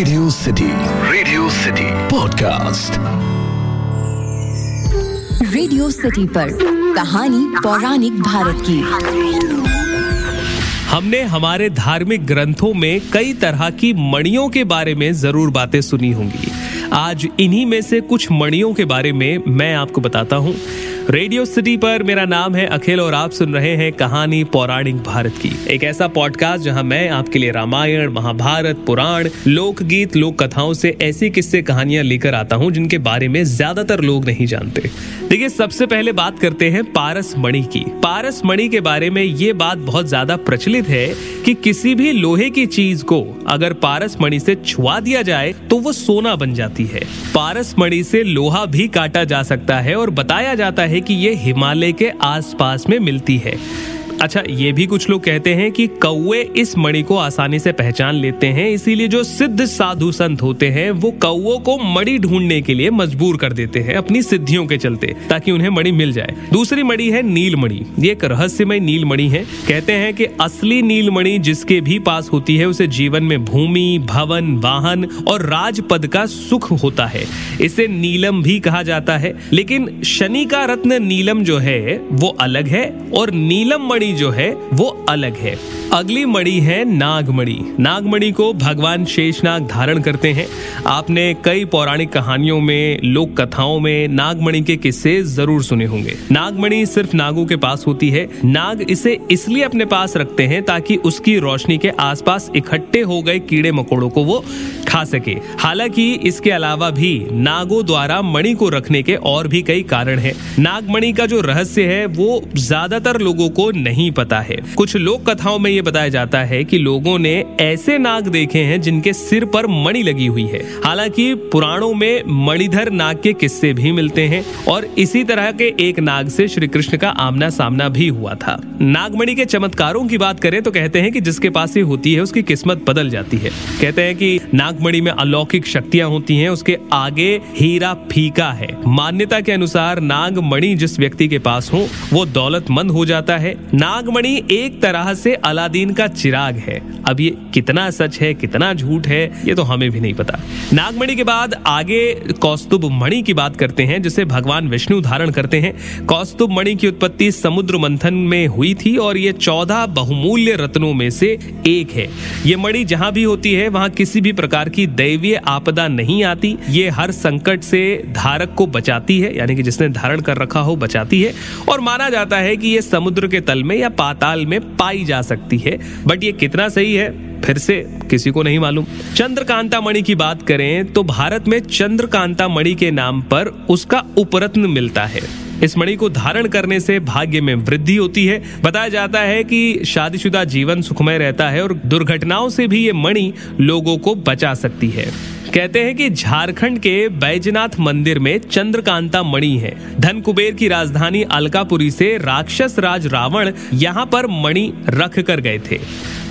Radio city radio city podcast radio city पर कहानी पौराणिक भारत की। हमने हमारे धार्मिक ग्रंथों में कई तरह की मणियों के बारे में ज़रूर बातें सुनी होंगी। आज इन्हीं में से कुछ मणियों के बारे में मैं आपको बताता हूँ। रेडियो सिटी पर मेरा नाम है अखिल और आप सुन रहे हैं कहानी पौराणिक भारत की। एक ऐसा पॉडकास्ट जहाँ मैं आपके लिए रामायण, महाभारत, पुराण, लोकगीत लोक कथाओं से ऐसी किस्से कहानियाँ लेकर आता हूँ जिनके बारे में ज़्यादातर लोग नहीं जानते। देखिए, सबसे पहले बात करते हैं पारस मणि की। पारस मणि के बारे में ये बात बहुत ज़्यादा प्रचलित है कि किसी भी लोहे की चीज़ को अगर पारस मणि से छुआ दिया जाए तो वो सोना बन जाती है। पारस मणि से लोहा भी काटा जा सकता है और बताया जाता है कि ये हिमालय के आसपास में मिलती है। अच्छा ये भी कुछ लोग कहते हैं कि कौए इस मणि को आसानी से पहचान लेते हैं, इसीलिए जो सिद्ध साधु संत होते हैं, वो कौओं को मणि ढूँढने के लिए मजबूर कर देते हैं, अपनी सिद्धियों के चलते, ताकि उन्हें मणि मिल जाए। दूसरी मणि है नीलमणि। ये एक रहस्यमय नीलमणि है। कहते हैं कि असली नीलमणि जिसके भी पास होती है, उसे जीवन में भूमि, भवन, वाहन और राजपद का सुख होता है। इसे नीलम भी कहा जाता है। लेकिन शनि का रत्न नीलम जो है, वो अलग है और नीलम मणि मणि जो है वो अलग है। अगली मणि है नागमणि। नागमणि को भगवान शेषनाग धारण करते हैं। आपने कई पौराणिक कहानियों में, लोक कथाओं में नागमणि के किस्से ज़रूर सुने होंगे। नागमणि सिर्फ़ नागों के पास होती है। नाग इसे इसलिए अपने पास रखते हैं ताकि उसकी रोशनी के आसपास इकट्ठे हो गए कीड़े मकोड़ों को वो खा सके। हालाँकि इसके अलावा भी नागों द्वारा मणि को रखने के और भी कई कारण है। नागमणि का जो रहस्य है, वो ज़्यादातर लोगों को नहीं पता है। कुछ लोक कथाओं में बताया जाता है कि लोगों ने ऐसे नाग देखे हैं जिनके सिर पर मणि लगी हुई है। हालाँकि पुराणों में मणिधर नाग के किस्से भी मिलते हैं और इसी तरह के एक नाग से श्री कृष्ण का आमना सामना भी हुआ था। नागमणि के चमत्कारों की बात करें तो कहते हैं कि जिसके पास ये होती है, उसकी किस्मत बदल जाती है। कहते हैं कि नागमणि में अलौकिक शक्तियाँ होती हैं, उसके आगे हीरा फीका है। मान्यता के अनुसार नागमणि जिस व्यक्ति के पास हो, वो दौलतमंद हो जाता है। नागमणि एक तरह से अलादीन का चिराग है। अब ये कितना सच है, कितना झूठ है, ये तो हमें भी नहीं पता। नागमणि के बाद आगे कौस्तुभ मणि की बात करते हैं, जिसे भगवान विष्णु धारण करते हैं। कौस्तुभ मणि की उत्पत्ति समुद्र मंथन में हुई थी और ये चौदह बहुमूल्य रत्नों में से एक है। ये मणि जहाँ भी होती है, वहाँ किसी भी प्रकार की दैवीय आपदा नहीं आती। ये हर संकट से धारक को बचाती है, यानी कि जिसने धारण कर रखा हो, बचाती है। और माना जाता है कि ये समुद्र के तल में या पाताल में पाई जा सकती है बट ये कितना सही है, फिर से किसी को नहीं मालूम। चंद्रकांता मणि की बात करें तो भारत में चंद्रकांता मणि के नाम पर उसका उपरत्न मिलता है। इस मणि को धारण करने से भाग्य में वृद्धि होती है। बताया जाता है कि शादीशुदा जीवन सुखमय रहता है और दुर्घटनाओं से भी ये मणि लोगों को बचा सकती है। कहते हैं कि झारखंड के बैजनाथ मंदिर में चंद्रकांता मणि है। धन कुबेर की राजधानी अलकापुरी से राक्षस राज रावण यहाँ पर मणि रख कर गए थे।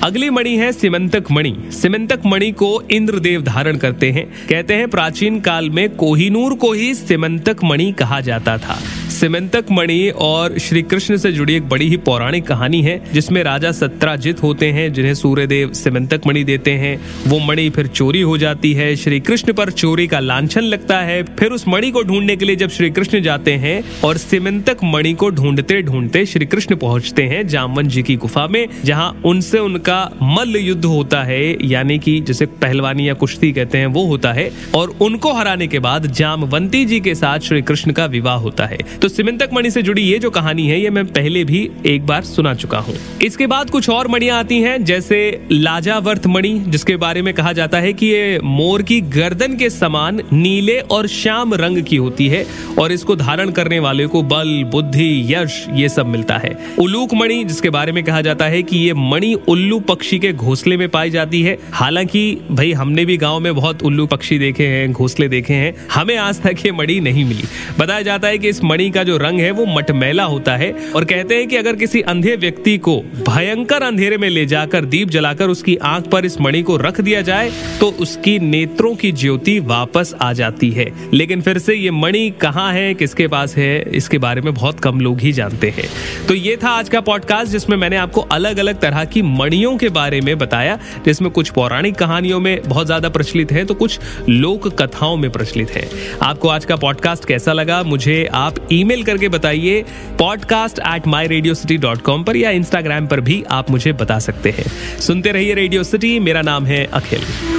अगली मणि है सिमंतक मणि। सिमंतक मणि को इंद्रदेव धारण करते हैं। कहते हैं प्राचीन काल में कोहिनूर को ही सिमंतक मणि कहा जाता था। सिमंतक मणि और श्री कृष्ण से जुड़ी एक बड़ी ही पौराणिक कहानी है, जिसमें राजा सत्राजित होते हैं, जिन्हें सूर्यदेव सिमंतक मणि देते हैं। वो मणि फिर चोरी हो जाती है श्री कृष्ण पर चोरी का लांछन लगता है। फिर उस मणि को ढूँढने के लिए जब श्री कृष्ण जाते हैं और सिमंतक मणि को ढूंढते ढूंढते श्री कृष्ण पहुँचते हैं जामवन जी की गुफा में, जहाँ उनसे उनका मल्ल युद्ध होता है, यानी कि जैसे पहलवानी या कुश्ती कहते हैं, वो होता है। और उनको हराने के बाद जामवंती जी के साथ श्री कृष्ण का विवाह होता है। तो सिमंतक मणि से जुड़ी ये जो कहानी है, ये मैं पहले भी एक बार सुना चुका हूँ। इसके बाद कुछ और मणियाँ आती हैं, जैसे लाजावर्थ मणि, जिसके बारे में कहा जाता है कि ये मोर की गर्दन के समान नीले और श्याम रंग की होती है और इसको धारण करने वाले को बल, बुद्धि, यश, ये सब मिलता है। उलूक मणि, जिसके बारे में कहा जाता है कि ये मणि उल्लू पक्षी के घोंसले में पाई जाती है। हालाँकि, भाई, हमने भी गाँव में बहुत उल्लू पक्षी देखे हैं, घोंसले देखे हैं। हमें आज तक ये मणि नहीं मिली। बताया जाता है कि इस मणि का जो रंग है, वो मटमैला होता है और कहते हैं कि अगर किसी अंधे व्यक्ति को भयंकर अंधेरे में ले जाकर, दीप जलाकर उसकी आँख पर इस मणि को रख दिया जाए तो उसकी नेत्रों की ज्योति वापस आ जाती है। लेकिन फिर से ये मणि कहाँ है, किसके पास है, इसके बारे में बहुत कम लोग ही जानते हैं। तो ये था आज का पॉडकास्ट जिसमें मैंने आपको अलग अलग तरह की मणियों के बारे में बताया, जिसमें कुछ पौराणिक कहानियों में बहुत ज़्यादा प्रचलित है तो कुछ लोक कथाओं में प्रचलित है। आपको आज का पॉडकास्ट कैसा लगा, मुझे आप ईमेल करके बताइए podcast at my radio city dot com पर या इंस्टाग्राम पर भी आप मुझे बता सकते हैं। सुनते रहिए रेडियो सिटी मेरा नाम है अखिल।